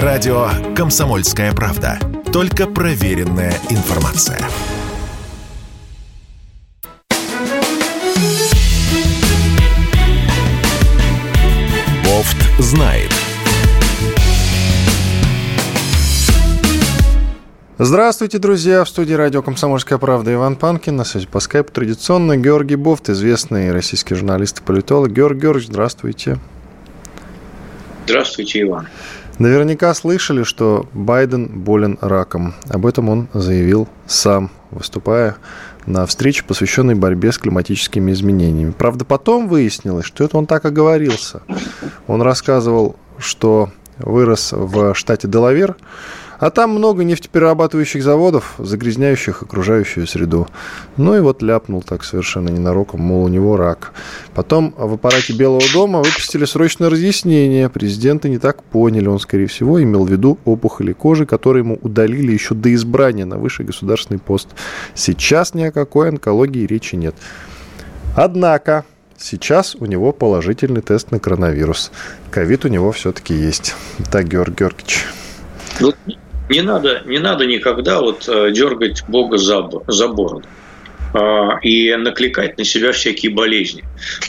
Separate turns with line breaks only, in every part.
Радио «Комсомольская правда». Только проверенная информация. Бофт знает.
Здравствуйте, друзья! В студии радио «Комсомольская правда» Иван Панкин. На связи по скайпу традиционно Георгий Бофт, известный российский журналист и политолог. Георгий Георгиевич, здравствуйте.
Здравствуйте, Иван.
Наверняка слышали, что Байден болен раком. Об этом он заявил сам, выступая на встрече, посвященной борьбе с климатическими изменениями. Правда, потом выяснилось, что это он так оговорился. Он рассказывал, что вырос в штате Делавер, а там много нефтеперерабатывающих заводов, загрязняющих окружающую среду. Ну и вот ляпнул так совершенно ненароком, мол, у него рак. Потом в аппарате Белого дома выпустили срочное разъяснение. Президенты не так поняли. Он, скорее всего, имел в виду опухоли кожи, которые ему удалили еще до избрания на высший государственный пост. Сейчас ни о какой онкологии речи нет. Однако, Сейчас у него положительный тест на коронавирус. Ковид у него все-таки есть. Так, Георгий Георгиевич.
Не надо, не надо никогда вот э, дергать Бога за, за бороду а, и накликать на себя всякие болезни.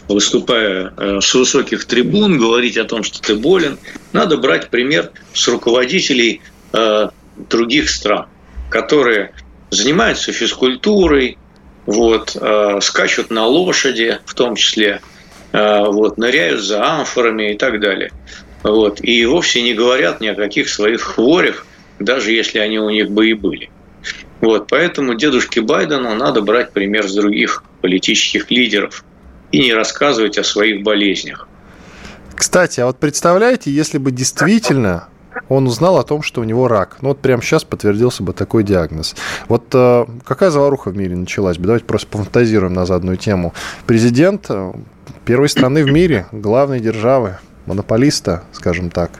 Выступая э, с высоких трибун, говорить о том, что ты болен, надо брать пример с руководителей э, других стран, которые занимаются физкультурой, вот, скачут на лошади, в том числе, вот, ныряют за амфорами и так далее. Вот, и вовсе не говорят ни о каких своих хворях, даже если они у них бы и были. Вот, поэтому дедушке Байдену надо брать пример с других политических лидеров и не рассказывать о своих болезнях.
Кстати, а вот представляете, если бы действительно он узнал о том, что у него рак. Ну вот прямо сейчас подтвердился бы такой диагноз. Вот э, какая заваруха в мире началась бы? Давайте просто пофантазируем на заданную тему. Президент э, первой страны в мире, главной державы, монополиста, скажем так,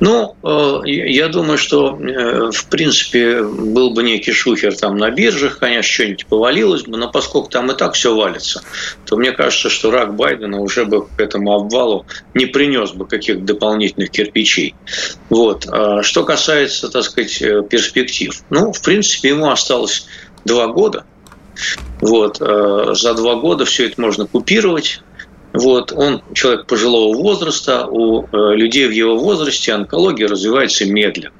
ну, э, я думаю, что, э, в принципе, был бы некий шухер там на биржах, конечно, что-нибудь повалилось бы, но поскольку там и так все валится, то мне кажется, что рак Байдена уже бы к этому обвалу не принес бы каких-то дополнительных кирпичей. Вот. А что касается, так сказать, э, перспектив. Ну, в принципе, ему осталось два года. Вот. За два года все это можно купировать вот, он человек пожилого возраста, у э, людей в его возрасте онкология развивается медленно.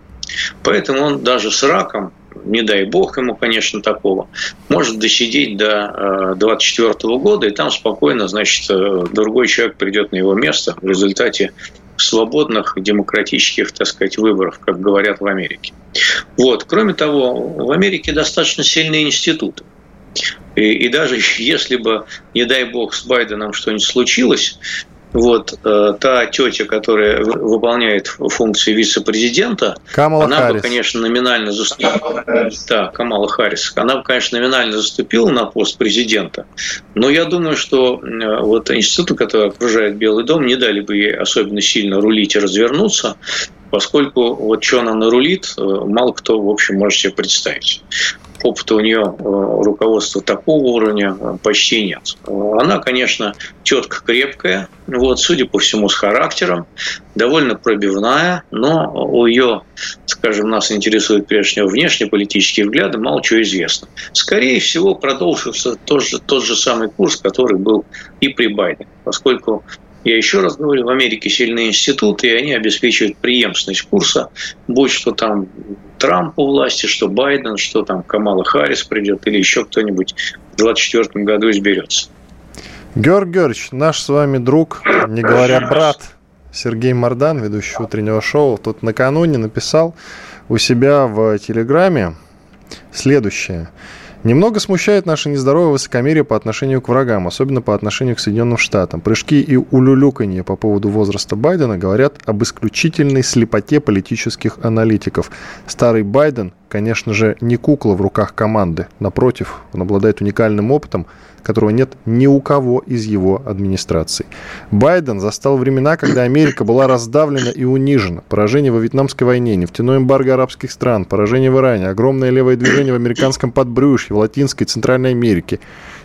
Поэтому он даже с раком, не дай бог ему, конечно, такого, может досидеть до 24 э, года, и там спокойно, значит, э, другой человек придет на его место в результате свободных демократических, так сказать, выборов, как говорят в Америке. Вот. Кроме того, в Америке достаточно сильные институты. И, и даже если бы, не дай бог, с Байденом что-нибудь случилось, вот э, та тетя, которая выполняет функции вице-президента, Камала она Харрис. бы, конечно, номинально заступила. Да, Камала Харрис. Она бы, конечно, номинально заступила на пост президента. Но я думаю, что э, вот институты, которые окружают Белый дом, не дали бы ей особенно сильно рулить и развернуться, поскольку вот что она нарулит, э, мало кто, в общем, может себе представить опыта у нее э, руководства такого уровня э, почти нет. Она, конечно, тетка крепкая, вот, судя по всему, с характером, довольно пробивная, но у ее, скажем, нас интересует прежде всего внешнеполитические взгляды, мало чего известно. Скорее всего, продолжился тот же, тот же самый курс, который был и при Байдене, поскольку я еще раз говорю, в Америке сильные институты, и они обеспечивают преемственность курса, будь что там Трамп у власти, что Байден, что там Камала Харрис придет или еще кто-нибудь в 2024 году изберется.
Георг Георгиевич, наш с вами друг, не говоря брат, Сергей Мордан, ведущий утреннего шоу, тут накануне написал у себя в Телеграме следующее – Немного смущает наше нездоровое высокомерие по отношению к врагам, особенно по отношению к Соединенным Штатам. Прыжки и улюлюканье по поводу возраста Байдена говорят об исключительной слепоте политических аналитиков. Старый Байден, конечно же, не кукла в руках команды. Напротив, он обладает уникальным опытом, которого нет ни у кого из его администрации. Байден застал времена, когда Америка была раздавлена и унижена. Поражение во Вьетнамской войне, нефтяной эмбарго арабских стран, поражение в Иране, огромное левое движение в американском подбрюшье, в Латинской и Центральной Америке,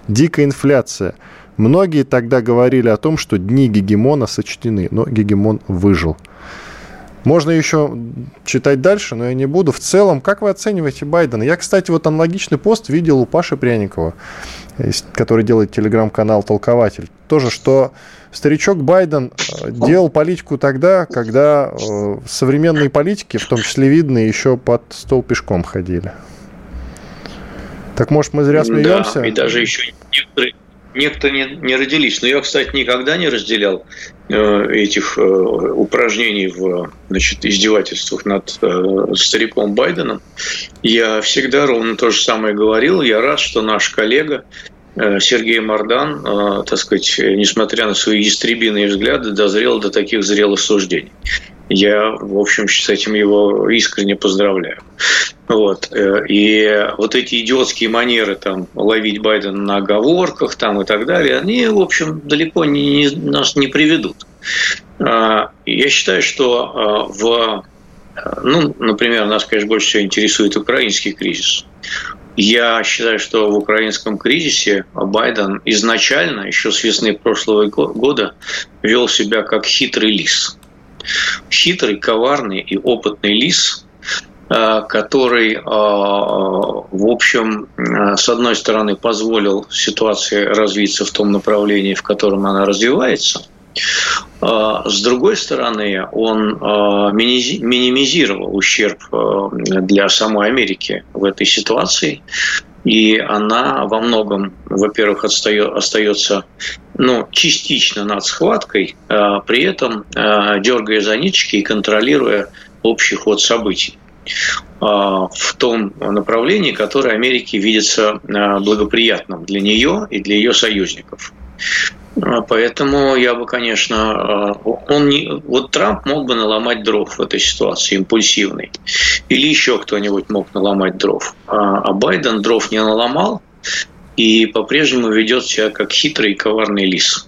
дикая инфляция, Многие тогда говорили о том, что дни гегемона сочтены, но гегемон выжил. Можно еще читать дальше, но я не буду. В целом, как вы оцениваете Байдена? Я, кстати, вот аналогичный пост видел у Паши Пряникова, который делает телеграм-канал «Толкователь». Тоже, что старичок Байден э, делал политику тогда, когда э, современные политики, в том числе видные, еще под стол пешком ходили. Так может мы зря смеемся?
Да, и даже еще некоторые, некоторые не, не родились. Но я, кстати, никогда не разделял э, этих э, упражнений в значит, издевательствах над э, стариком Байденом. Я всегда ровно то же самое говорил. Я рад, что наш коллега э, Сергей Мордан, э, так сказать, несмотря на свои истребиные взгляды, дозрел до таких зрелых суждений. Я, в общем, с этим его искренне поздравляю. Вот. Э, и вот эти идиотские манеры там, ловить Байдена на оговорках там, и так далее, они, в общем, далеко не, не, нас не приведут. А, я считаю, что а, в ну, например, нас, конечно, больше всего интересует украинский кризис. Я считаю, что в украинском кризисе Байден изначально, еще с весны прошлого года, вел себя как хитрый лис. Хитрый, коварный и опытный лис, Э, который, э, в общем, э, с одной стороны, позволил ситуации развиться в том направлении, в котором она развивается, с другой стороны, он минимизировал ущерб для самой Америки в этой ситуации, и она во многом, во-первых, остается ну, частично над схваткой, при этом дергая за ниточки и контролируя общий ход событий. А, в том направлении, которое Америке видится а, благоприятным для нее и для ее союзников. А, поэтому я бы, конечно, он не, вот Трамп мог бы наломать дров в этой ситуации, импульсивный. Или еще кто-нибудь мог наломать дров. А Байден дров не наломал и по-прежнему ведет себя как хитрый и коварный лис.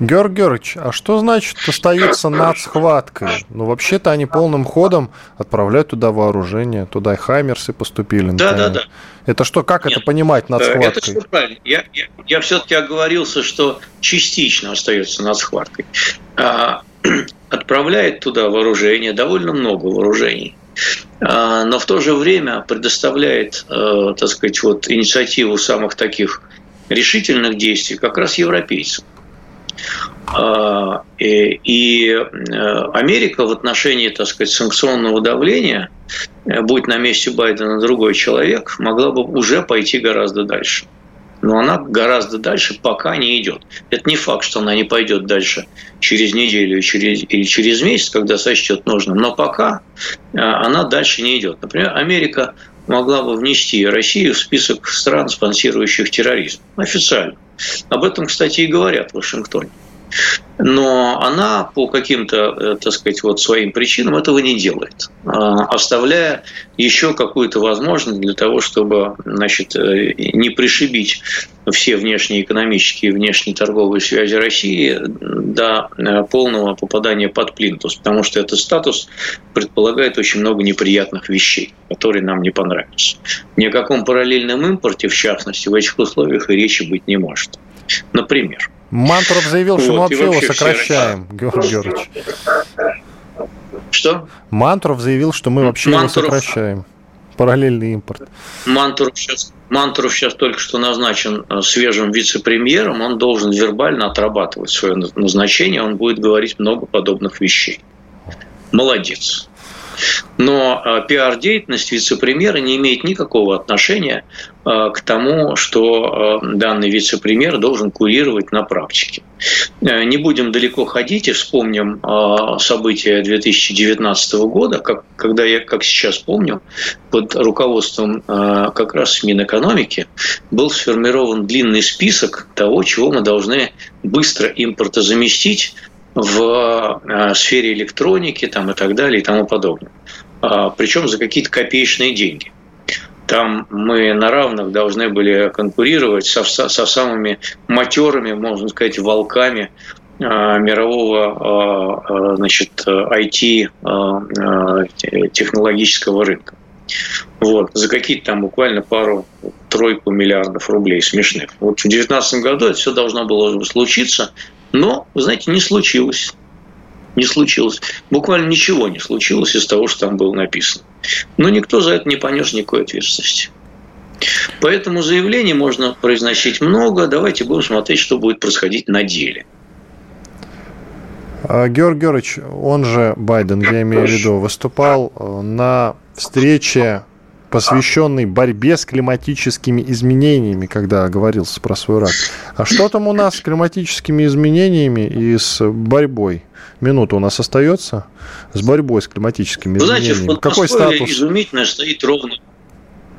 Георг Георгиевич, а что значит остаются над схваткой? Ну, вообще-то они полным ходом отправляют туда вооружение, туда и хаймерсы поступили.
Да, да, да.
Это что, как Нет, это понимать над схваткой? Это все
правильно. Я, я, я все-таки оговорился, что частично остается над схваткой. А, отправляет туда вооружение, довольно много вооружений. А, но в то же время предоставляет, а, так сказать, вот инициативу самых таких решительных действий как раз европейцам. А, и э, Америка в отношении, так сказать, санкционного давления, э, будь на месте Байдена другой человек, могла бы уже пойти гораздо дальше. Но она гораздо дальше пока не идет. Это не факт, что она не пойдет дальше через неделю или через месяц, когда сочтет нужным. Но пока э, она дальше не идет. Например, Америка могла бы внести Россию в список стран, спонсирующих терроризм. Официально. Об этом, кстати, и говорят в Вашингтоне. Но она по каким-то, э, так сказать, вот своим причинам этого не делает, а, оставляя еще какую-то возможность для того, чтобы значит, э, не пришибить все внешние экономические и внешние торговые связи России до э, полного попадания под плинтус, потому что этот статус предполагает очень много неприятных вещей, которые нам не понравятся. Ни о каком параллельном импорте, в частности, в этих условиях и речи быть не может. Например,
Мантуров заявил, что вот, мы вообще его сокращаем, Георгий Георгиевич.
Что?
Мантуров заявил, что мы вообще Мантуров... его сокращаем. Параллельный импорт.
Мантуров сейчас, Мантуров сейчас только что назначен э, свежим вице-премьером. Он должен вербально отрабатывать свое назначение. Он будет говорить много подобных вещей. Молодец. Но а, пиар-деятельность вице-премьера не имеет никакого отношения а, к тому, что а, данный вице-премьер должен курировать на практике. Э, не будем далеко ходить и вспомним события 2019 года, как, когда я, как сейчас помню, под руководством как раз Минэкономики был сформирован длинный список того, чего мы должны быстро импортозаместить в э, сфере электроники там, и так далее и тому подобное. А, Причем за какие-то копеечные деньги. Там мы на равных должны были конкурировать со, со самыми матерыми, можно сказать, волками а, мирового а, значит, IT технологического рынка. Вот. За какие-то там буквально пару тройку миллиардов рублей смешных. Вот в 2019 году это все должно было случиться, но, вы знаете, не случилось. Не случилось. Буквально ничего не случилось из того, что там было написано. Но никто за это не понес никакой ответственности. Поэтому заявлений можно произносить много. Давайте будем смотреть, что будет происходить на деле.
А, Георгий Георгиевич, он же Байден, я имею в виду, выступал э, на встрече, посвященной борьбе с климатическими изменениями, когда говорился про свой рак. А что там у нас с климатическими изменениями и с борьбой? Минута у нас остается с борьбой с климатическими Вы знаете, изменениями.
Какой статус? изумительно стоит ровно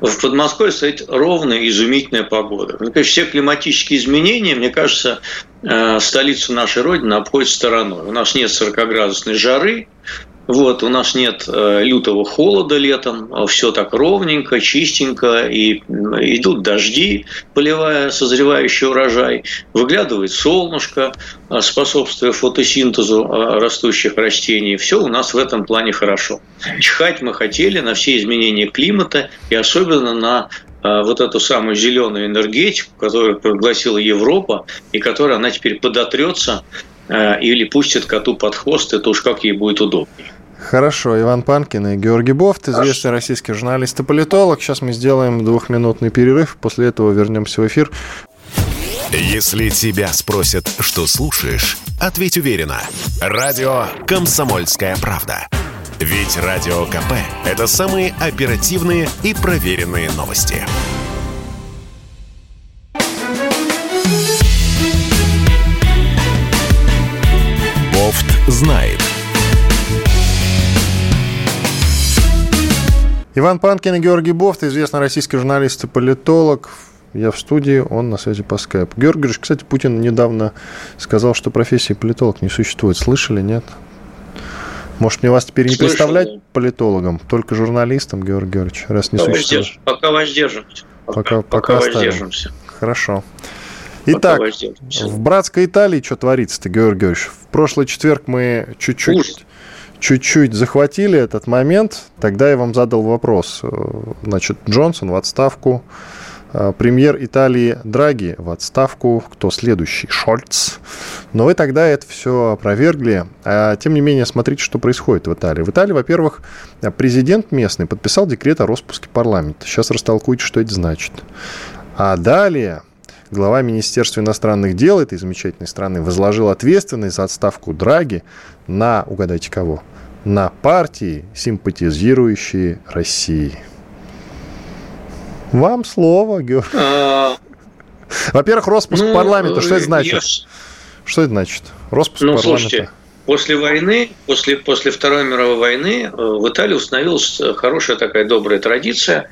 в Подмосковье стоит ровная, изумительная погода. Мне кажется, все климатические изменения, мне кажется, э, столицу нашей Родины обходят стороной. У нас нет 40-градусной жары, вот, у нас нет э, лютого холода летом, а все так ровненько, чистенько, и идут дожди, поливая созревающий урожай, выглядывает солнышко, э, способствуя фотосинтезу э, растущих растений. Все у нас в этом плане хорошо. Чихать мы хотели на все изменения климата и особенно на вот эту самую зеленую энергетику, которую пригласила Европа, и которая она теперь подотрется или пустит коту под хвост, это уж как ей будет удобнее.
Хорошо, Иван Панкин и Георгий Бофт, известный российский журналист и политолог. Сейчас мы сделаем двухминутный перерыв, после этого вернемся в эфир.
Если тебя спросят, что слушаешь, ответь уверенно. Радио «Комсомольская правда». Ведь Радио КП – это самые оперативные и проверенные новости. Бофт знает –
Иван Панкин и Георгий Бофт, известный российский журналист и политолог. Я в студии, он на связи по скайпу. Георгий Георгиевич, кстати, Путин недавно сказал, что профессии политолог не существует. Слышали, нет? Может, мне вас теперь не Слышал, представлять да. политологом, только журналистом, Георгий Георгиевич, раз не пока существует?
Воздерж... Пока воздержимся.
Пока, пока, пока воздержимся. Хорошо. Итак, в братской Италии что творится-то, Георгий Георгиевич? В прошлый четверг мы чуть-чуть чуть-чуть захватили этот момент, тогда я вам задал вопрос. Э, значит, Джонсон в отставку, э, премьер Италии Драги в отставку, кто следующий? Шольц. Но вы тогда это все опровергли. А, тем не менее, смотрите, что происходит в Италии. В Италии, во-первых, президент местный подписал декрет о распуске парламента. Сейчас растолкуйте, что это значит. А далее глава Министерства иностранных дел этой замечательной страны возложил ответственность за отставку Драги на, угадайте кого, на партии, симпатизирующие России. Вам слово, Георгий. А... Во-первых, распуск ну, парламента, что это значит? Я... Что это значит?
Распуск ну, парламента. Слушайте, после войны, после, после Второй мировой войны э, в Италии установилась хорошая такая добрая традиция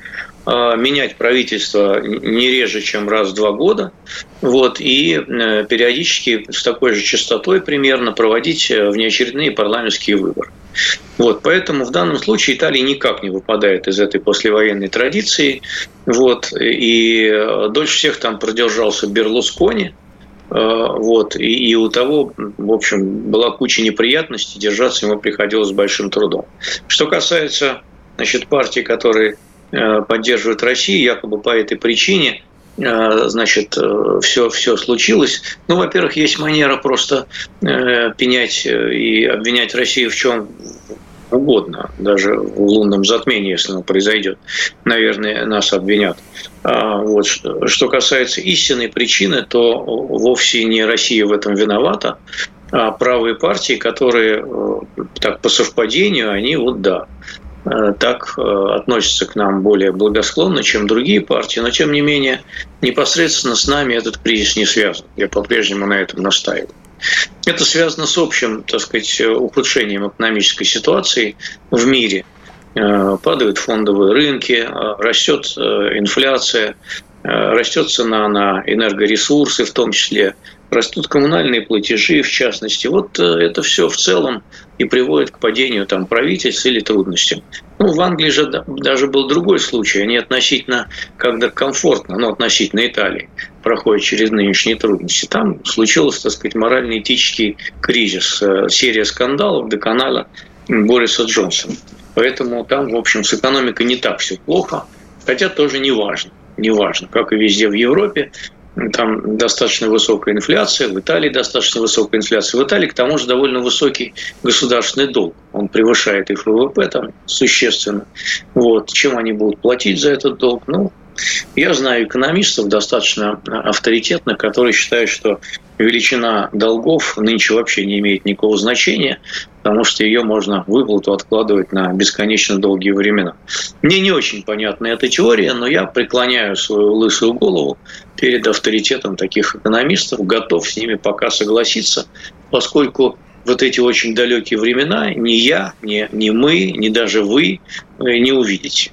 Э, менять правительство не реже, чем раз в два года, вот, и э, периодически с такой же частотой примерно проводить э, внеочередные парламентские выборы. Вот, поэтому в данном случае Италия никак не выпадает из этой послевоенной традиции. Вот, и дольше всех там продержался Берлускони, вот, и, и у того, в общем, была куча неприятностей, держаться ему приходилось с большим трудом. Что касается значит, партии, которые Э, поддерживает Россию, якобы по этой причине э, значит, все, э, все случилось. Ну, во-первых, есть манера просто пенять и обвинять Россию в чем угодно, даже в лунном затмении, если оно произойдет, наверное, нас обвинят. А вот. Что касается истинной причины, то вовсе не Россия в этом виновата, а правые партии, которые так по совпадению, они вот да, Э, так э, относятся к нам более благосклонно, чем другие партии, но тем не менее непосредственно с нами этот кризис не связан. Я по-прежнему на этом настаиваю. Это связано с общим, так сказать, ухудшением экономической ситуации в мире. Э, падают фондовые рынки, растет инфляция, растет цена на энергоресурсы в том числе, растут коммунальные платежи, в частности. Вот это все в целом и приводит к падению там, правительств или трудностям. Ну, в Англии же даже был другой случай. Они относительно, когда комфортно, но относительно Италии, проходят через нынешние трудности. Там случился, так сказать, морально-этический кризис, э, серия скандалов до канала Бориса Джонсона. Поэтому там, в общем, с экономикой не так все плохо, хотя тоже не важно. неважно, как и везде в Европе, там достаточно высокая инфляция, в Италии достаточно высокая инфляция. В Италии, к тому же, довольно высокий государственный долг. Он превышает их ВВП там существенно. Вот. Чем они будут платить за этот долг? Ну, я знаю экономистов достаточно авторитетных, которые считают, что величина долгов нынче вообще не имеет никакого значения, потому что ее можно выплату откладывать на бесконечно долгие времена. Мне не очень понятна эта теория, но я преклоняю свою лысую голову перед авторитетом таких экономистов, готов с ними пока согласиться, поскольку вот эти очень далекие времена ни я, ни, ни мы, ни даже вы э, не увидите.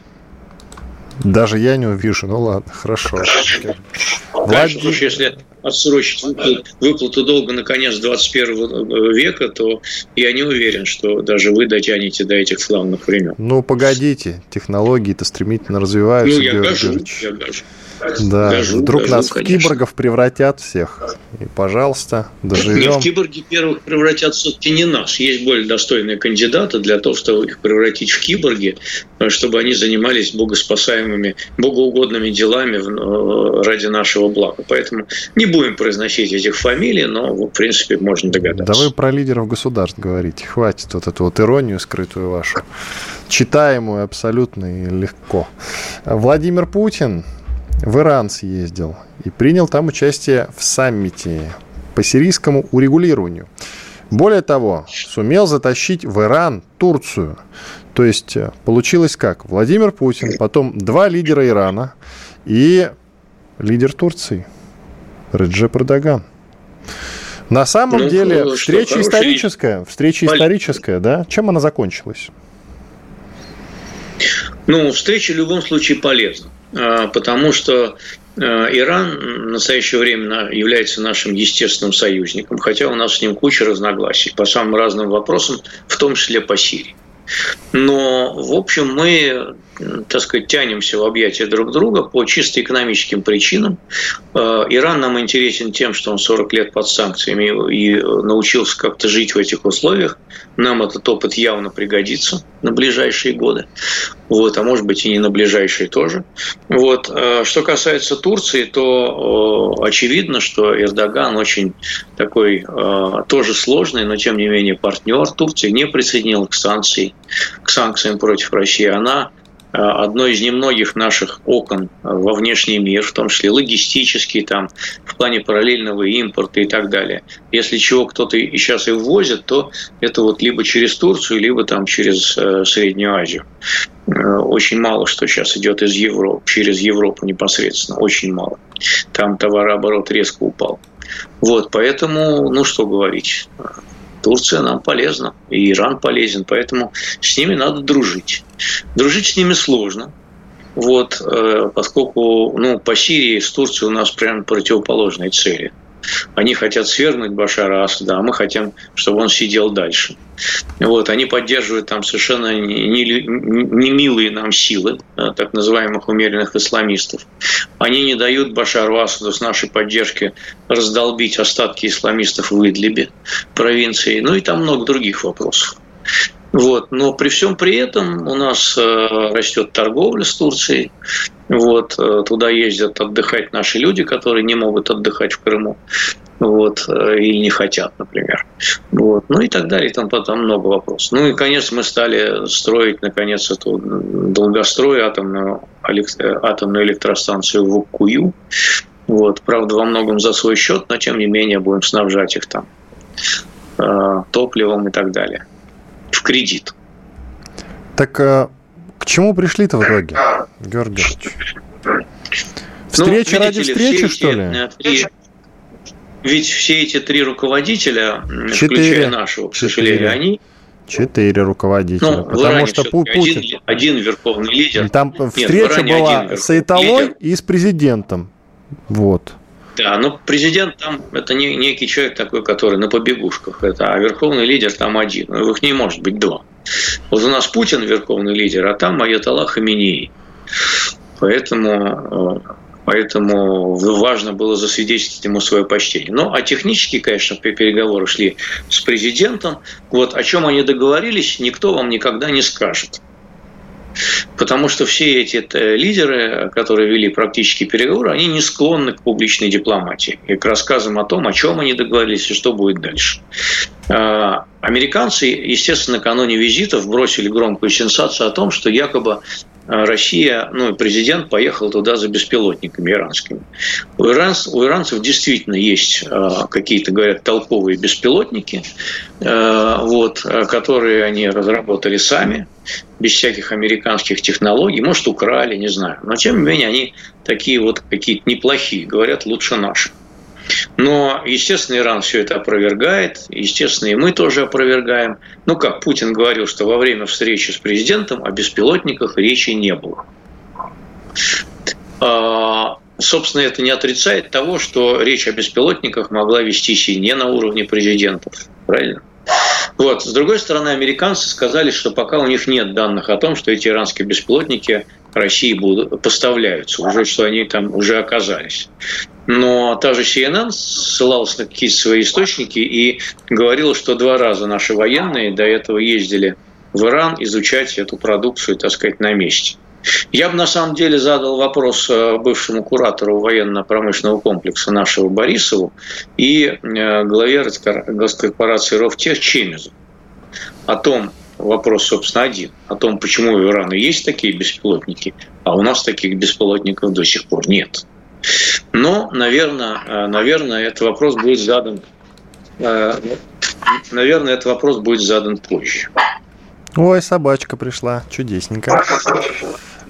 Даже я не увижу. Ну ладно, хорошо.
Конечно, потому что если отсрочить выплату долга на конец 21 века, то я не уверен, что даже вы дотянете до этих славных времен.
Ну, погодите, технологии-то стремительно развиваются.
Ну, я гожу, я гожу.
Да, дожу, вдруг дожу, нас конечно. в киборгов превратят всех. И, пожалуйста, доживем.
Нет, киборги первых превратят все-таки не нас. Есть более достойные кандидаты для того, чтобы их превратить в киборги, чтобы они занимались богоспасаемыми, богоугодными делами э, ради нашего блага. Поэтому не будем произносить этих фамилий, но, в принципе, можно догадаться.
Да вы про лидеров государств говорите. Хватит вот эту вот иронию скрытую вашу. Читаемую абсолютно и легко. Владимир Путин в Иран съездил и принял там участие в саммите по сирийскому урегулированию. Более того, сумел затащить в Иран Турцию. То есть э, получилось как? Владимир Путин, потом два лидера Ирана и лидер Турции Реджеп Эрдоган. На самом ну, деле что, встреча историческая, встреча историческая, да? Чем она закончилась?
Ну, встреча в любом случае полезна. А, потому что а, Иран в настоящее время является нашим естественным союзником, хотя у нас с ним куча разногласий по самым разным вопросам, в том числе по Сирии. Но, в общем, мы, так сказать, тянемся в объятия друг друга по чисто экономическим причинам. Э, Иран нам интересен тем, что он 40 лет под санкциями и научился как-то жить в этих условиях. Нам этот опыт явно пригодится на ближайшие годы. Вот, а может быть и не на ближайшие тоже. Вот. Э, что касается Турции, то э, очевидно, что Эрдоган очень такой тоже сложный, но тем не менее партнер. Турции не присоединил к санкции к санкциям против России, она э, одно из немногих наших окон во внешний мир, в том числе логистический, там, в плане параллельного импорта и так далее. Если чего кто-то сейчас и ввозит, то это вот либо через Турцию, либо там через э, Среднюю Азию. Э, очень мало что сейчас идет из Европы, через Европу непосредственно, очень мало. Там товарооборот резко упал. Вот, поэтому, ну что говорить, Турция нам полезна, и Иран полезен, поэтому с ними надо дружить. Дружить с ними сложно, вот, э, поскольку ну, по Сирии с Турцией у нас прям противоположные цели. Они хотят свергнуть Башара Асада, а мы хотим, чтобы он сидел дальше. Вот, они поддерживают там совершенно немилые не, не нам силы, э, так называемых умеренных исламистов. Они не дают Башару Асаду с нашей поддержки раздолбить остатки исламистов в Идлибе, провинции, ну и там много других вопросов. Вот. Но при всем при этом у нас э, растет торговля с Турцией. Вот. Э, туда ездят отдыхать наши люди, которые не могут отдыхать в Крыму. Вот, э, или не хотят, например. Вот, ну и так далее, там потом много вопросов. Ну и, конечно, мы стали строить, наконец, эту долгострой атомную, атомную электростанцию в Укую. Вот, правда, во многом за свой счет, но тем не менее будем снабжать их там топливом и так далее в кредит.
Так а, к чему пришли-то в итоге, Георгий ну, Встреча ну, ради ли, встречи, что ли? Э, три,
ведь все эти три руководителя, Четыре. включая нашего, к сожалению, они
Четыре руководителя. Ну, потому что Путин...
Один, один верховный лидер.
Там Нет, встреча была с Айталой и с президентом. Вот.
Да, но президент там это не некий человек такой, который на побегушках, это, а верховный лидер там один, ну, их не может быть два. Вот у нас Путин верховный лидер, а там Айатолла Хаминеи. Поэтому, э, поэтому важно было засвидетельствовать ему свое почтение. Ну, а технически, конечно, переговоры шли с президентом. Вот о чем они договорились, никто вам никогда не скажет. Потому что все эти э, лидеры, которые вели практические переговоры, они не склонны к публичной дипломатии и к рассказам о том, о чем они договорились и что будет дальше. А, американцы, естественно, накануне визитов бросили громкую сенсацию о том, что якобы а Россия, ну и президент поехал туда за беспилотниками иранскими. У, иранц, у иранцев действительно есть а, какие-то, говорят, толковые беспилотники, а, вот, которые они разработали сами, без всяких американских технологий, может, украли, не знаю. Но, тем не менее, они такие вот какие-то неплохие, говорят, лучше наших. Но, естественно, Иран все это опровергает, естественно, и мы тоже опровергаем. Ну, как Путин говорил, что во время встречи с президентом о беспилотниках речи не было. А, собственно, это не отрицает того, что речь о беспилотниках могла вестись и не на уровне президентов. Правильно? Вот. С другой стороны, американцы сказали, что пока у них нет данных о том, что эти иранские беспилотники России будут, поставляются, уже что они там уже оказались. Но та же CNN ссылалась на какие-то свои источники и говорила, что два раза наши военные до этого ездили в Иран изучать эту продукцию, так сказать, на месте. Я бы на самом деле задал вопрос э, бывшему куратору военно-промышленного комплекса нашего Борисову и э, главе госкорпорации Ровтех Чемезу о том, вопрос, собственно, один. О том, почему у Ирана есть такие беспилотники, а у нас таких беспилотников до сих пор нет. Но, наверное, э, наверное, этот вопрос будет задан, наверное, этот вопрос будет задан позже.
Ой, собачка пришла, чудесненько.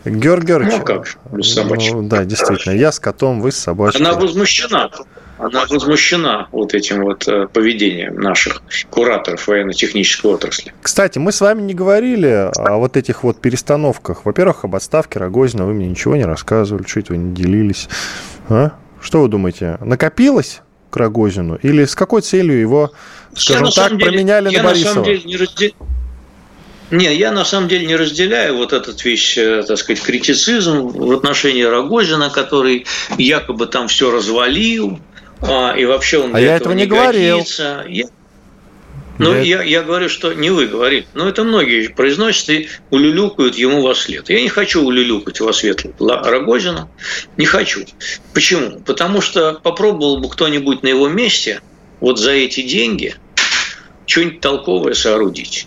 Георг Георгиевич.
Ну как, без собачки. Ну,
да, действительно, я с котом, вы с собачкой.
Она возмущена она возмущена вот этим вот э, поведением наших кураторов военно-технической отрасли.
Кстати, мы с вами не говорили о вот этих вот перестановках. Во-первых, об отставке Рогозина вы мне ничего не рассказывали, это вы не делились. А? Что вы думаете, накопилось к Рогозину? Или с какой целью его, скажем так, деле, променяли на Борисова? На самом деле не раздел...
Не, я на самом деле не разделяю вот этот вещь, э, так сказать, критицизм в отношении Рогозина, который якобы там все развалил, а, и вообще он
а я этого не, не говорил. Я...
Ну, я... Я, я говорю, что не вы говорите. Но это многие произносят и улюлюкают ему во след. Я не хочу улюлюкать во след Рогозина. Не хочу. Почему? Потому что попробовал бы кто-нибудь на его месте вот за эти деньги что-нибудь толковое соорудить.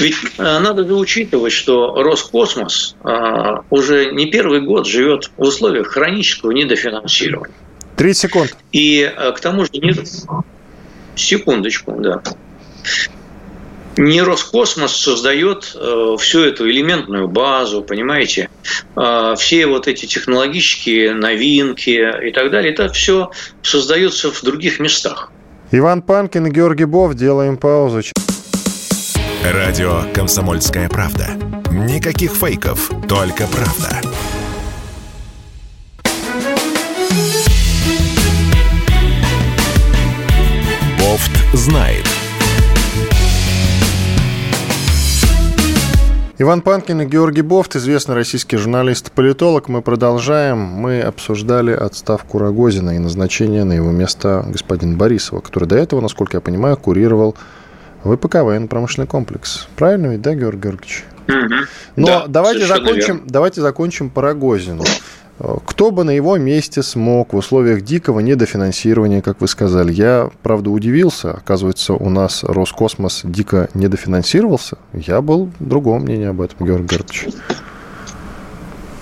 Ведь э, надо же учитывать, что Роскосмос э, уже не первый год живет в условиях хронического недофинансирования.
30 секунд.
И э, к тому же не... Секундочку, да. Не Роскосмос создает э, всю эту элементную базу, понимаете, э, все вот эти технологические новинки и так далее, это все создается в других местах.
Иван Панкин и Георгий Бов. Делаем паузу.
Радио «Комсомольская правда». Никаких фейков, только правда. Бофт знает.
Иван Панкин и Георгий Бофт, известный российский журналист-политолог. Мы продолжаем. Мы обсуждали отставку Рогозина и назначение на его место господина Борисова, который до этого, насколько я понимаю, курировал ВПК военно-промышленный комплекс. Правильно ведь, да, Георгий Георгиевич? Угу. Но да, давайте, закончим, давайте закончим по Рогозину. Кто бы на его месте смог в условиях дикого недофинансирования, как вы сказали? Я, правда, удивился. Оказывается, у нас Роскосмос дико недофинансировался. Я был другого мнения об этом, Георгий Георгиевич.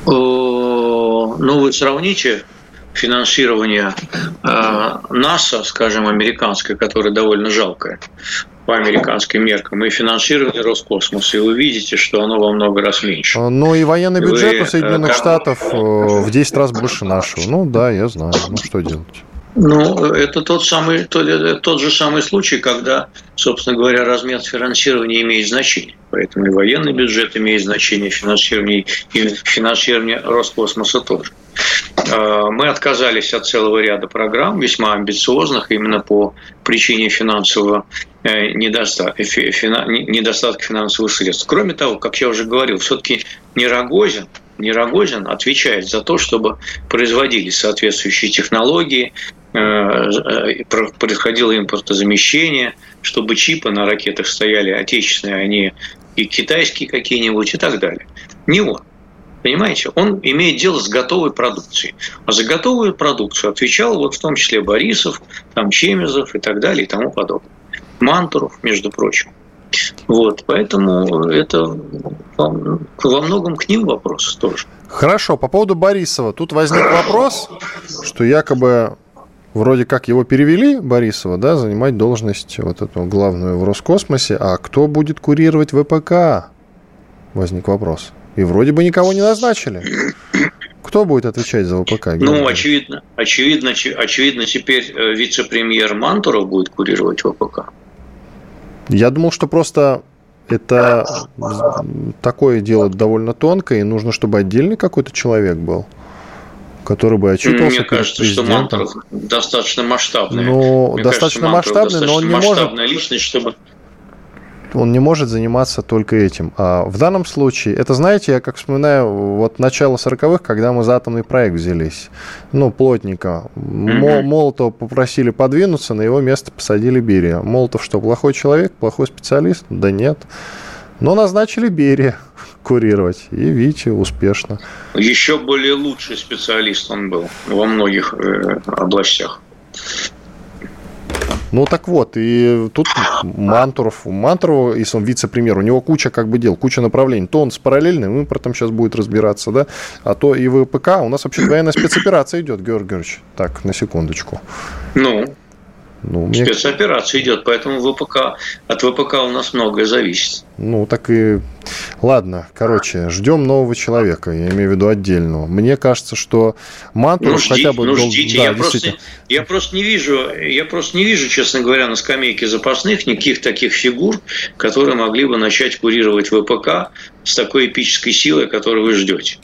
Ну, вы сравните финансирование э, НАСА, скажем, американское, которое довольно жалкое, по американским меркам, и финансирование Роскосмоса, и вы видите, что оно во много раз меньше.
А, ну и военный бюджет вы, у Соединенных как... Штатов э, в 10 раз больше нашего. Ну да, я знаю. Ну что делать?
Ну, это тот, самый, тот, тот же самый случай, когда, собственно говоря, размер финансирования имеет значение. Поэтому и военный бюджет имеет значение, финансирование, и финансирование Роскосмоса тоже. Мы отказались от целого ряда программ, весьма амбициозных, именно по причине финансового э, недостатка, недостатка финансовых средств. Кроме того, как я уже говорил, все-таки не Рогозин, не Рогозин отвечает за то, чтобы производились соответствующие технологии, э, э, происходило импортозамещение, чтобы чипы на ракетах стояли отечественные, а не и китайские какие-нибудь и так далее. Не он. Понимаете, он имеет дело с готовой продукцией. А за готовую продукцию отвечал вот в том числе Борисов, там Чемезов и так далее и тому подобное. Мантуров, между прочим. Вот, поэтому это во многом к ним вопрос тоже.
Хорошо, по поводу Борисова. Тут возник вопрос, что якобы вроде как его перевели, Борисова, да, занимать должность вот эту главную в Роскосмосе, а кто будет курировать ВПК? Возник вопрос. И вроде бы никого не назначили. Кто будет отвечать за ВПК?
Ну, очевидно, очевидно, очевидно, теперь э, вице-премьер Мантуров будет курировать ВПК.
Я думал, что просто это такое дело довольно тонкое, и нужно, чтобы отдельный какой-то человек был который бы отчитывался
Мне кажется, что Мантуров достаточно масштабный.
Ну, достаточно кажется, масштабный, но он не может...
личность, чтобы
он не может заниматься только этим. А в данном случае, это, знаете, я как вспоминаю, вот начало 40-х, когда мы за атомный проект взялись. Ну, плотника. Mm-hmm. Молотова попросили подвинуться, на его место посадили Берия. Молотов что, плохой человек, плохой специалист? Да нет. Но назначили Берия курировать. И видите, успешно.
Еще более лучший специалист он был во многих э, областях.
Ну так вот, и тут Мантуров, Мантуров, если он вице-премьер, у него куча как бы дел, куча направлений. То он с параллельным импортом сейчас будет разбираться, да, а то и ВПК. У нас вообще военная спецоперация идет, Георгий Георгиевич. Так, на секундочку.
Ну, ну, мне... Спецоперация идет, поэтому ВПК, от ВПК у нас многое зависит.
Ну, так и... Ладно, короче, ждем нового человека, я имею в виду отдельного. Мне кажется, что Мантуров ну, ждите, хотя бы...
Ну, ждите, да, я, просто, я просто не вижу, я просто не вижу, честно говоря, на скамейке запасных никаких таких фигур, которые могли бы начать курировать ВПК с такой эпической силой, которую вы ждете.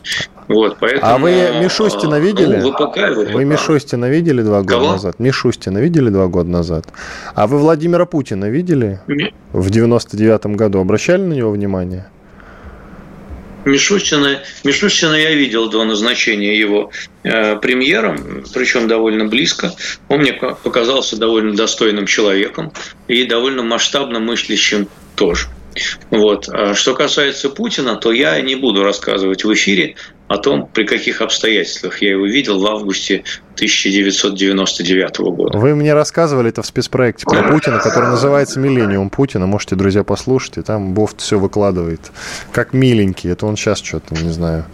Вот, поэтому,
а вы Мишустина видели? Ну, ВПК, ВПК. Вы Мишустина видели два года Кого? назад? Мишустина видели два года назад? А вы Владимира Путина видели? Нет. В 99-м году обращали на него внимание?
Мишустина, Мишустина я видел до назначения его э, премьером, причем довольно близко. Он мне показался довольно достойным человеком и довольно масштабно мыслящим тоже. Вот. А что касается Путина, то я не буду рассказывать в эфире о том, при каких обстоятельствах я его видел в августе 1999 года.
Вы мне рассказывали это в спецпроекте про Путина, который называется «Миллениум Путина». Можете, друзья, послушать, и там Бофт все выкладывает. Как миленький. Это он сейчас что-то, не знаю,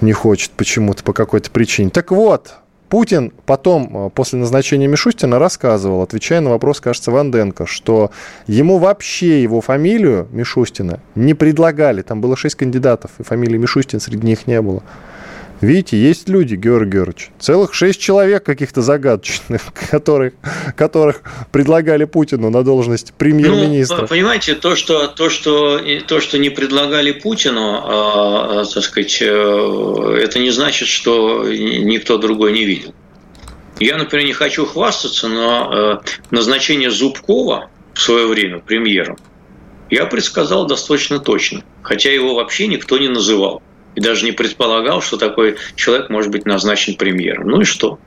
не хочет почему-то по какой-то причине. Так вот, Путин потом, э, после назначения Мишустина, рассказывал, отвечая на вопрос, кажется, Ванденко, что ему вообще его фамилию Мишустина не предлагали. Там было шесть кандидатов, и фамилии Мишустин среди них не было. Видите, есть люди, Георгий Георгиевич, целых шесть человек каких-то загадочных, которых, которых предлагали Путину на должность премьер-министра.
Ну, понимаете, то что, то, что, то, что не предлагали Путину, а, так сказать, э, это не значит, что никто другой не видел. Я, например, не хочу хвастаться, но э, назначение Зубкова в свое время премьером я предсказал достаточно точно, хотя его вообще никто не называл и даже не предполагал, что такой человек может быть назначен премьером. Ну и что?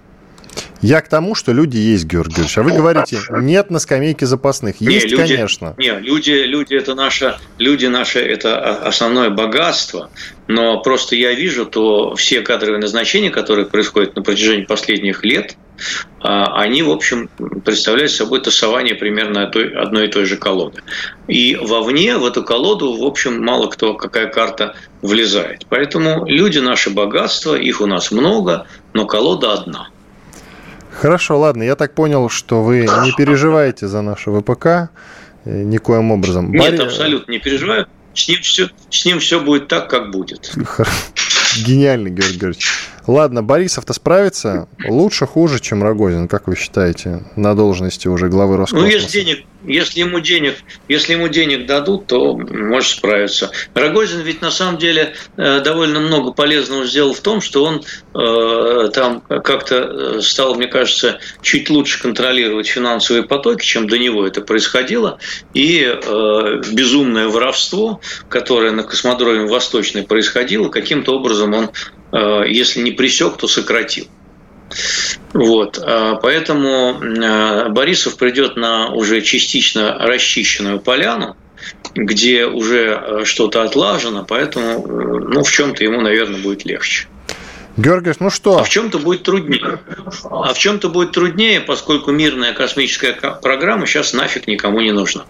Я к тому, что люди есть, Георгий Георгиевич. А вы говорите, нет на скамейке запасных. Есть, не, люди, конечно.
Нет, люди, люди это наше, люди наши это основное богатство. Но просто я вижу, то все кадровые назначения, которые происходят на протяжении последних лет, они, в общем, представляют собой тасование примерно одной и той же колоды. И вовне в эту колоду, в общем, мало кто, какая карта влезает. Поэтому люди – наше богатство, их у нас много, но колода одна.
Хорошо, ладно, я так понял, что вы не переживаете за наше ВПК э, никоим образом.
Нет, Барри... абсолютно не переживаю. С ним, все, с ним все будет так, как будет.
Гениальный, Георгий Георгиевич. Ладно, Борисов-то справится лучше, хуже, чем Рогозин, как вы считаете, на должности уже главы Роскосмоса?
Ну, если, денег, если, ему денег, если ему денег дадут, то может справиться. Рогозин ведь на самом деле э, довольно много полезного сделал в том, что он э, там как-то э, стал, мне кажется, чуть лучше контролировать финансовые потоки, чем до него это происходило. И э, безумное воровство, которое на космодроме Восточной происходило, каким-то образом он если не пресек, то сократил. Вот, э, поэтому э, Борисов придет на уже частично расчищенную поляну, где уже что-то отлажено, поэтому ну, в чем-то ему, наверное, будет легче.
Георгиевич, ну что?
А в чем-то будет труднее. А в чем-то будет труднее, поскольку мирная космическая программа сейчас нафиг никому не нужна.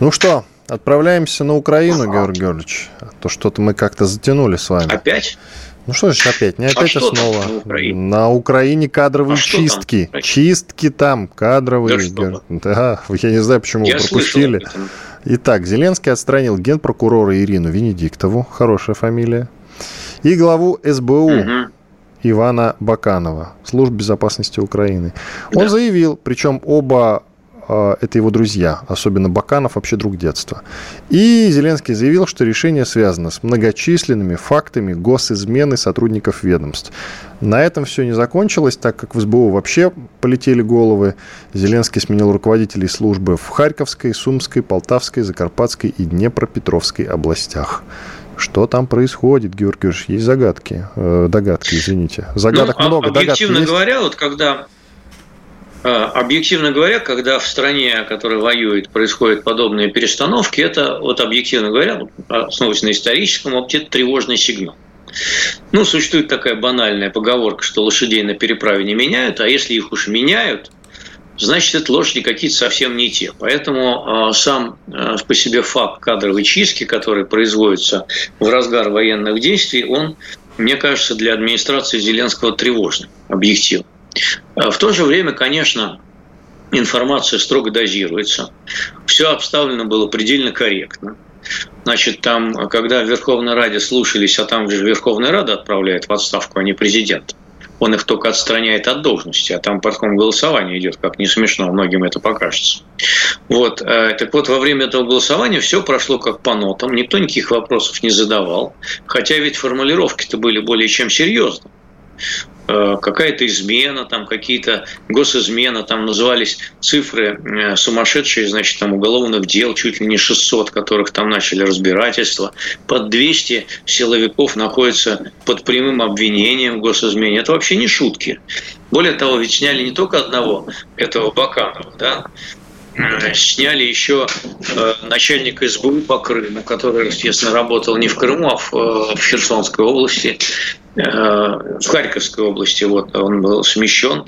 Ну что, отправляемся на Украину, Георгий Георгиевич. А то что-то мы как-то затянули с вами.
Опять?
Ну что же опять? Не а опять, а, а снова. На Украине? на Украине кадровые а чистки. Там? Чистки там, кадровые. Да, да, я не знаю, почему я пропустили. Итак, Зеленский отстранил генпрокурора Ирину Венедиктову, хорошая фамилия, и главу СБУ угу. Ивана Баканова, служб безопасности Украины. Он да. заявил, причем оба это его друзья, особенно Баканов, вообще друг детства. И Зеленский заявил, что решение связано с многочисленными фактами госизмены сотрудников ведомств. На этом все не закончилось, так как в СБУ вообще полетели головы. Зеленский сменил руководителей службы в Харьковской, Сумской, Полтавской, Закарпатской и Днепропетровской областях. Что там происходит, Георгий Георгиевич? Есть загадки, э, догадки, извините. Загадок ну, много,
объективно догадки говоря, вот когда Объективно говоря, когда в стране, которая воюет, происходят подобные перестановки, это, вот объективно говоря, основываясь на историческом опыте, тревожный сигнал. Ну, существует такая банальная поговорка, что лошадей на переправе не меняют, а если их уж меняют – значит, это лошади какие-то совсем не те. Поэтому э, сам э, по себе факт кадровой чистки, который производится в разгар военных действий, он, мне кажется, для администрации Зеленского тревожный, объективно. А в то же время, конечно, информация строго дозируется. Все обставлено было предельно корректно. Значит, там, когда в Верховной Раде слушались, а там же Верховная Рада отправляет в отставку, а не президент он их только отстраняет от должности, а там потом голосование идет, как не смешно, многим это покажется. Вот. Э, так вот, во время этого голосования все прошло как по нотам, никто никаких вопросов не задавал, хотя ведь формулировки-то были более чем серьезные. Э, какая-то измена, там какие-то госизмена, там назывались цифры э, сумасшедшие, значит, там уголовных дел, чуть ли не 600, которых там начали разбирательство. Под 200 силовиков находятся под прямым обвинением в госизмене. Это вообще не шутки. Более того, ведь сняли не только одного этого Баканова, да, сняли еще э, начальника СБУ по Крыму, который, естественно, работал не в Крыму, а в, э, в Херсонской области, э, в Харьковской области. Вот он был смещен,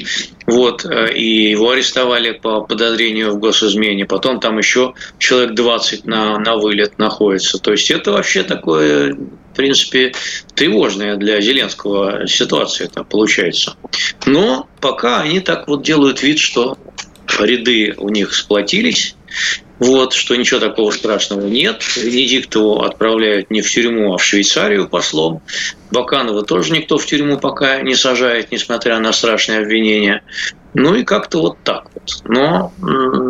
вот и его арестовали по подозрению в госизмене. Потом там еще человек 20 на на вылет находится. То есть это вообще такое, в принципе, тревожная для Зеленского ситуация это получается. Но пока они так вот делают вид, что ряды у них сплотились, вот, что ничего такого страшного нет. Венедиктову отправляют не в тюрьму, а в Швейцарию послом. Баканова тоже никто в тюрьму пока не сажает, несмотря на страшные обвинения. Ну и как-то вот так вот. Но,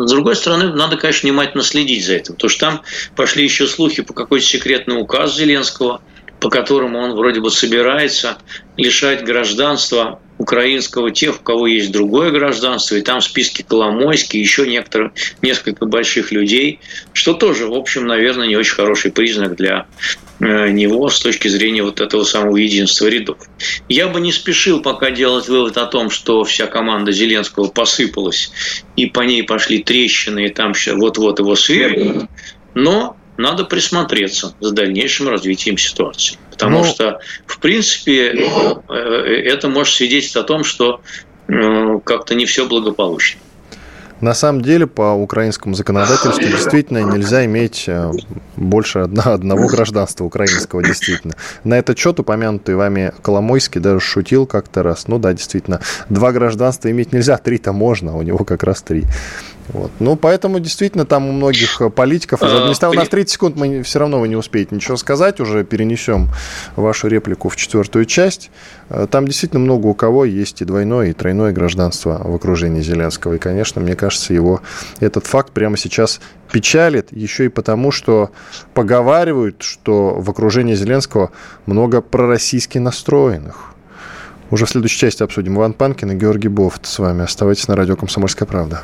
с другой стороны, надо, конечно, внимательно следить за этим. Потому что там пошли еще слухи по какой-то секретный указ Зеленского, по которому он вроде бы собирается лишать гражданства украинского тех, у кого есть другое гражданство, и там в списке Коломойский, еще некоторые, несколько больших людей, что тоже, в общем, наверное, не очень хороший признак для э, него с точки зрения вот этого самого единства рядов. Я бы не спешил пока делать вывод о том, что вся команда Зеленского посыпалась, и по ней пошли трещины, и там вот-вот его свергнут, но надо присмотреться за дальнейшим развитием ситуации. Потому ну, что, в принципе, э, это может свидетельствовать о том, что э, как-то не все благополучно.
На самом деле, по украинскому законодательству действительно нельзя иметь э, больше одного гражданства украинского, действительно. На этот счет упомянутый вами Коломойский даже шутил как-то раз. Ну да, действительно, два гражданства иметь нельзя, три-то можно, а у него как раз три. Вот. Ну, поэтому действительно там у многих э, политиков из администрации... У нас 30 секунд, мы все равно вы не успеете ничего сказать, уже перенесем вашу реплику в четвертую часть. Э, там действительно много у кого есть и двойное, и тройное гражданство в окружении Зеленского. И, конечно, мне кажется, его этот факт прямо сейчас печалит, еще и потому, что поговаривают, что в окружении Зеленского много пророссийски настроенных. Уже в следующей части обсудим. Иван Панкин и Георгий Бофт с вами. Оставайтесь на радио «Комсомольская правда».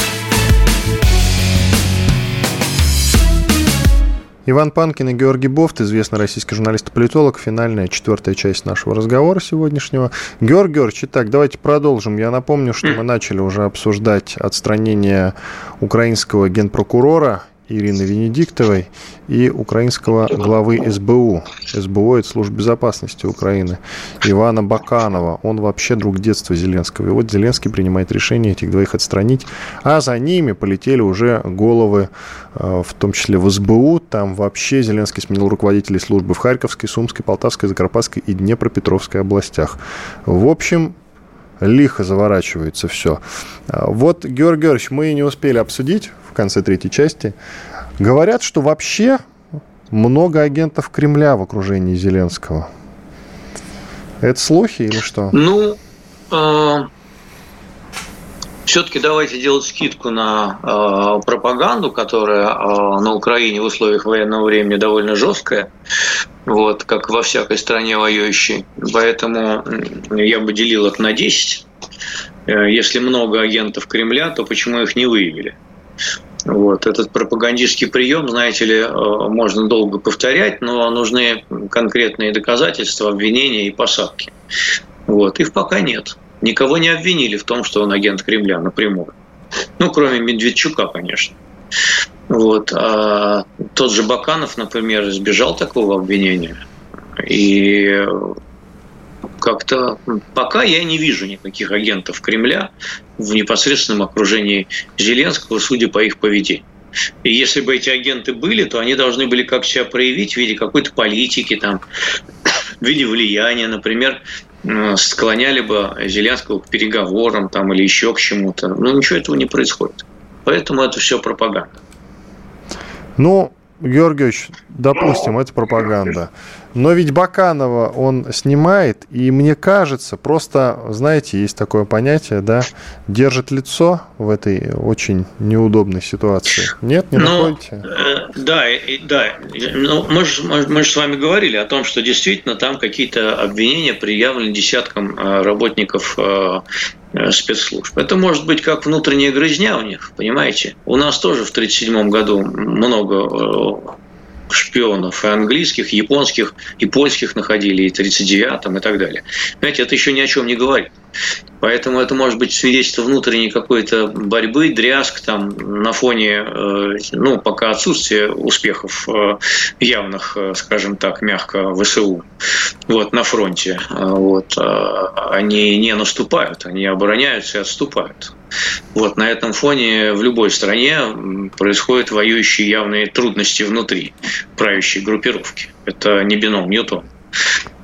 Иван Панкин и Георгий Бофт, известный российский журналист и политолог. Финальная четвертая часть нашего разговора сегодняшнего. Георгий Георгиевич, итак, давайте продолжим. Я напомню, что мы начали уже обсуждать отстранение украинского генпрокурора Ирины Венедиктовой и украинского главы СБУ. СБУ – это Служба безопасности Украины. Ивана Баканова. Он вообще друг детства Зеленского. И вот Зеленский принимает решение этих двоих отстранить. А за ними полетели уже головы, э, в том числе в СБУ. Там вообще Зеленский сменил руководителей службы в Харьковской, Сумской, Полтавской, Закарпатской и Днепропетровской областях. В общем, лихо заворачивается все. А вот, Георгий Георгиевич, мы не успели обсудить в конце третьей части. Говорят, что вообще много агентов Кремля в окружении Зеленского. Это слухи или что?
Ну, э, все-таки давайте делать скидку на э, пропаганду, которая э, на Украине в условиях военного времени довольно жесткая, вот, как во всякой стране воюющей. Поэтому я бы делил их на 10. Э, если много агентов Кремля, то почему их не выявили? Вот. Этот пропагандистский прием, знаете ли, э, можно долго повторять, но нужны конкретные доказательства, обвинения и посадки. Вот. Их пока нет. Никого не обвинили в том, что он агент Кремля напрямую. Ну, кроме Медведчука, конечно. Вот. А тот же Баканов, например, избежал такого обвинения. И как-то пока я не вижу никаких агентов Кремля в непосредственном окружении Зеленского, судя по их поведению. И если бы эти агенты были, то они должны были как себя проявить в виде какой-то политики, там, в виде влияния, например, склоняли бы Зеленского к переговорам там, или еще к чему-то. Но ничего этого не происходит. Поэтому это все пропаганда.
Ну, Георгиевич, допустим, это пропаганда. Но ведь Баканова он снимает, и мне кажется, просто, знаете, есть такое понятие, да, держит лицо в этой очень неудобной ситуации. Нет, не ну, находите?
Э, да, да. Ну, мы, же, мы же с вами говорили о том, что действительно там какие-то обвинения предъявлены десяткам э, работников э, спецслужб. Это может быть как внутренняя грызня у них, понимаете? У нас тоже в 1937 году много шпионов, и английских, и японских, и польских находили, и 39-м, и так далее. Знаете, это еще ни о чем не говорит. Поэтому это может быть свидетельство внутренней какой-то борьбы, дрязг там на фоне, э, ну, пока отсутствия успехов э, явных, э, скажем так, мягко ВСУ вот, на фронте. Вот, они не наступают, они обороняются и отступают. Вот на этом фоне в любой стране происходят воюющие явные трудности внутри правящей группировки. Это не бином Ньютон.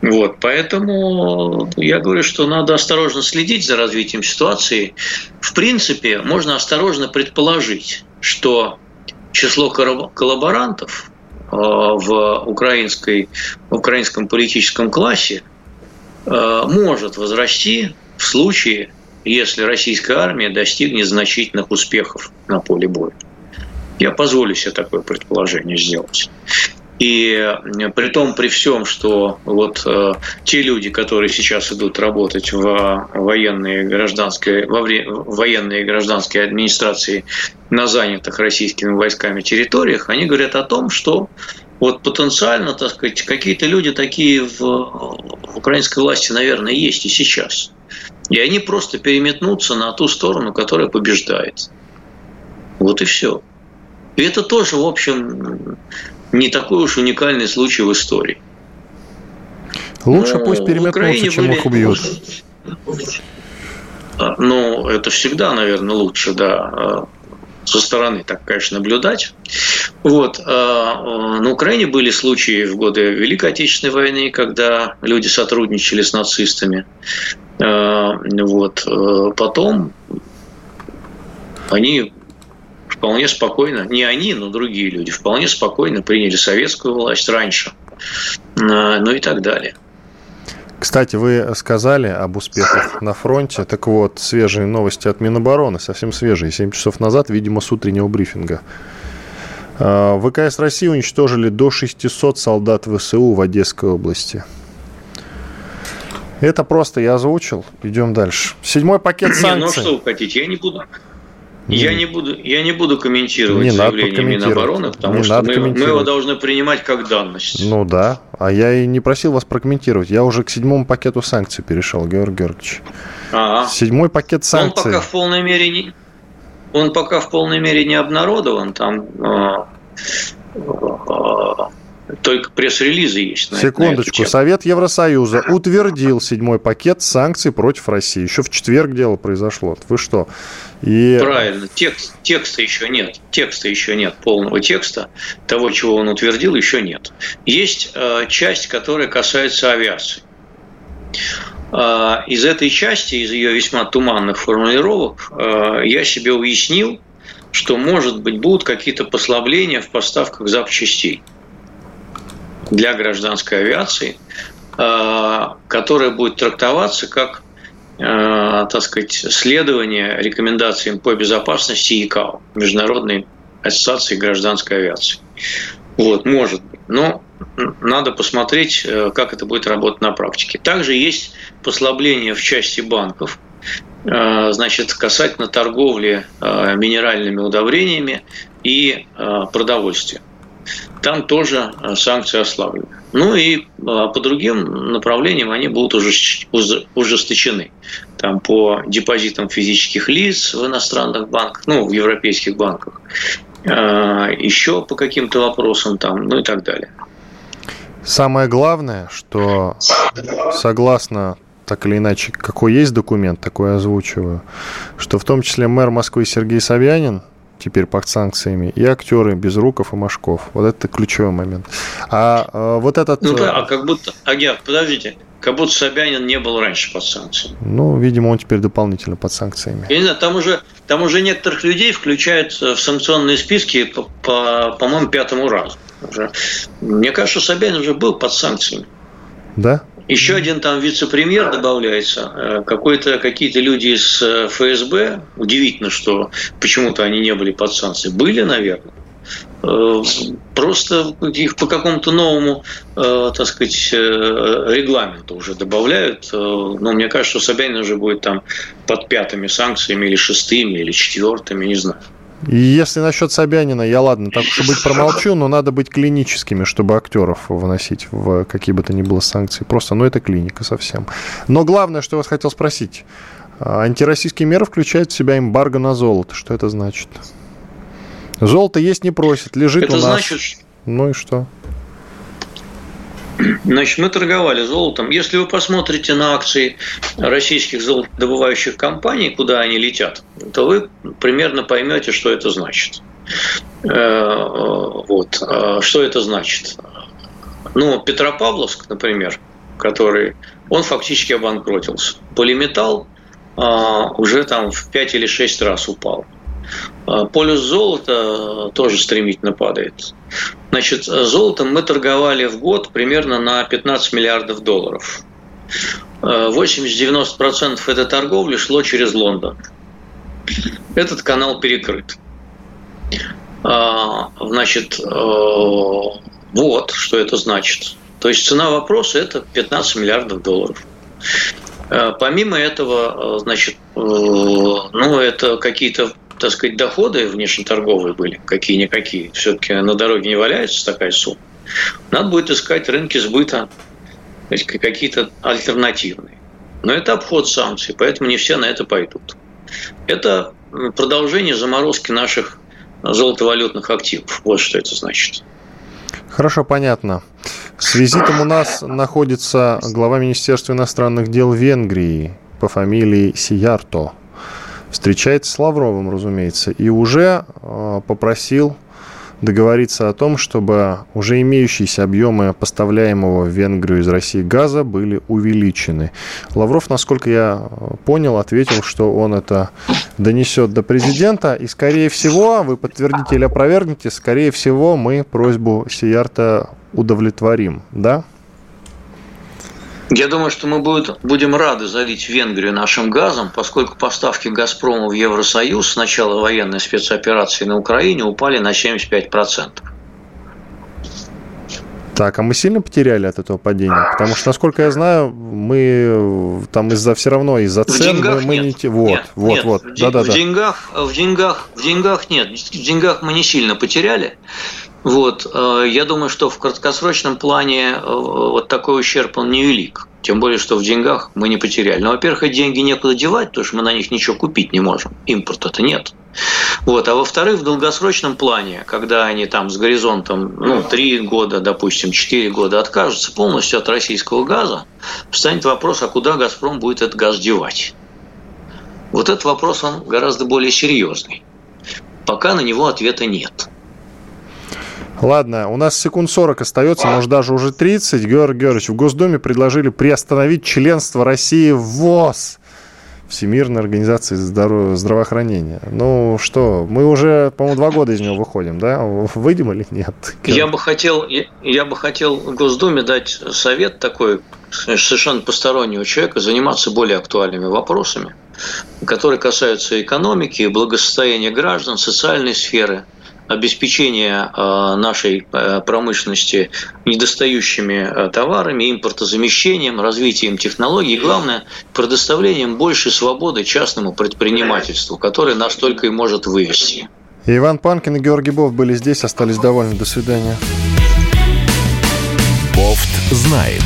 Вот, поэтому я говорю, что надо осторожно следить за развитием ситуации. В принципе, можно осторожно предположить, что число коллаборантов э, в, украинской, в украинском политическом классе э, может возрасти в случае, если российская армия достигнет значительных успехов на поле боя. Я позволю себе такое предположение сделать. И э, при том, при всем, что вот э, те люди, которые сейчас идут работать в военные гражданской, во время, военные гражданские администрации на занятых российскими войсками территориях, они говорят о том, что вот потенциально, так сказать, какие-то люди такие в, в украинской власти, наверное, есть и сейчас. И они просто переметнутся на ту сторону, которая побеждает. Вот и все. И это тоже, в общем, не такой уж уникальный случай в истории.
Лучше Но пусть переметнутся, чем были... их убьют.
А, ну, это всегда, наверное, лучше, да, а, со стороны так, конечно, наблюдать. Вот. А, на Украине были случаи в годы Великой Отечественной войны, когда люди сотрудничали с нацистами. Вот. Потом они вполне спокойно, не они, но другие люди, вполне спокойно приняли советскую власть раньше, ну и так далее.
Кстати, вы сказали об успехах на фронте. Так вот, свежие новости от Минобороны, совсем свежие, 7 часов назад, видимо, с утреннего брифинга. А, ВКС России уничтожили до 600 солдат ВСУ в Одесской области. Это просто я озвучил. Идем дальше.Седьмой пакет санкций. Не, ну
что вы хотите, я не буду. Я не буду, я не буду комментировать не заявление Минобороны, потому не что мы, мы его должны принимать как данность.
Ну да, а я и не просил вас прокомментировать. Я уже к седьмому пакету санкций перешел, Георгий Георгиевич. Ага. Седьмой пакет санкций.
Он пока в полной мере не, он пока в полной мере не обнародован. Там а, а, только пресс-релизы есть.
На Секундочку. На Совет Евросоюза утвердил седьмой пакет санкций против России. Еще в четверг дело произошло. Вы что?
И... Правильно. Текст, текста еще нет. Текста еще нет. Полного текста. Того, чего он утвердил, еще нет. Есть э, часть, которая касается авиации. Э, из этой части, из ее весьма туманных формулировок, э, я себе уяснил, что, может быть, будут какие-то послабления в поставках запчастей для гражданской авиации, э, которая будет трактоваться как так сказать, следование рекомендациям по безопасности ИКАО, Международной ассоциации гражданской авиации. Вот, может быть. Но надо посмотреть, э, как это будет работать на практике. Также есть послабление в части банков, значит, касательно торговли минеральными удобрениями и продовольствием там тоже э, санкции ослаблены. Ну и э, по другим направлениям они будут уже ужесточены. Там по депозитам физических лиц в иностранных банках, ну, в европейских банках, э, еще по каким-то вопросам там, ну и так далее.
Самое главное, что согласно так или иначе, какой есть документ, такой озвучиваю, что в том числе мэр Москвы Сергей Собянин теперь под санкциями, и актеры Безруков и Машков. Вот это ключевой момент. А, а вот этот...
Ну да, э, а как будто... Агент, подождите. Как будто Собянин не был раньше под санкциями.
Ну, видимо, он теперь дополнительно под санкциями.
Я не знаю, там уже, там уже некоторых людей включают в санкционные списки по, по, по-моему, пятому разу. Уже. Мне кажется, Собянин уже был под санкциями.
Да?
Еще один там вице-премьер добавляется. Э, какой-то, какие-то люди из э, ФСБ. Удивительно, что почему-то они не были под санкции. Были, наверное. Э, просто их по какому-то новому, так сказать, регламенту уже добавляют. Но мне кажется, что Собянин уже будет там под пятыми санкциями или шестыми, или четвертыми, не знаю.
И если насчет Собянина, я ладно, так уж быть промолчу, но надо быть клиническими, чтобы актеров выносить в какие бы то ни было санкции. Просто, ну, это клиника совсем. Но главное, что я вас хотел спросить. Антироссийские меры включают в себя эмбарго на золото. Что это значит? Золото есть не просит, лежит это у нас. Значит... Ну и что?
Значит, мы торговали золотом. Если вы посмотрите на акции российских золотодобывающих компаний, куда они летят, то вы примерно поймете, что это значит. Э, вот. А что это значит? Ну, Петропавловск, например, который, он фактически обанкротился. Полиметалл а, уже там в 5 или 6 раз упал. Полюс золота тоже стремительно падает. Значит, золотом мы торговали в год примерно на 15 миллиардов долларов. 80-90% этой торговли шло через Лондон. Этот канал перекрыт. А, значит, э, вот что это значит. То есть цена вопроса – это 15 миллиардов долларов. Э, помимо этого, э, значит, ну, это какие-то так сказать, доходы внешнеторговые были, какие-никакие. Все-таки на дороге не валяется такая сумма. Надо будет искать рынки сбыта, какие-то альтернативные. Но это обход санкций, поэтому не все на это пойдут. Это продолжение заморозки наших золотовалютных активов. Вот что это значит.
Хорошо, понятно. С визитом у нас находится глава Министерства иностранных дел Венгрии по фамилии Сиярто встречается с Лавровым, разумеется, и уже э, попросил договориться о том, чтобы уже имеющиеся объемы поставляемого в Венгрию из России газа были увеличены. Лавров, насколько я понял, ответил, что он это донесет до президента, и, скорее всего, вы подтвердите или опровергнете, скорее всего, мы просьбу Сиярта удовлетворим, да?
Я думаю, что мы будем рады залить Венгрию нашим газом, поскольку поставки «Газпрома» в Евросоюз с начала военной спецоперации на Украине упали на 75%.
Так, а мы сильно потеряли от этого падения? Потому что, насколько я знаю, мы там из-за все равно из-за цен мы, мы
нет.
не вот,
нет,
вот,
нет.
вот,
да, да, да. В деньгах, в деньгах, в деньгах нет, в деньгах мы не сильно потеряли. Вот, э, я думаю, что в краткосрочном плане э, вот такой ущерб он невелик. Тем более, что в деньгах мы не потеряли. Но, во-первых, деньги некуда девать, потому что мы на них ничего купить не можем. Импорта-то нет. Вот. А во-вторых, в долгосрочном плане, когда они там с горизонтом ну, 3 года, допустим, 4 года откажутся полностью от российского газа, встанет вопрос, а куда «Газпром» будет этот газ девать? Вот этот вопрос, он гораздо более серьезный. Пока на него ответа нет.
Ладно, у нас секунд 40 остается, может даже уже 30. Георгий Георгиевич, в Госдуме предложили приостановить членство России в ВОЗ. Всемирной организации здравоохранения. Ну что, мы уже, по-моему, два года из него выходим, да? Выйдем или нет?
Я бы хотел, я, я бы хотел Госдуме дать совет такой совершенно постороннего человека заниматься более актуальными вопросами, которые касаются экономики, благосостояния граждан, социальной сферы – обеспечения э, нашей э, промышленности недостающими э, товарами, импортозамещением, развитием технологий главное, предоставлением большей свободы частному предпринимательству, которое нас только и может вывести.
Иван Панкин и Георгий Бов были здесь, остались довольны. До свидания.
Бофт знает.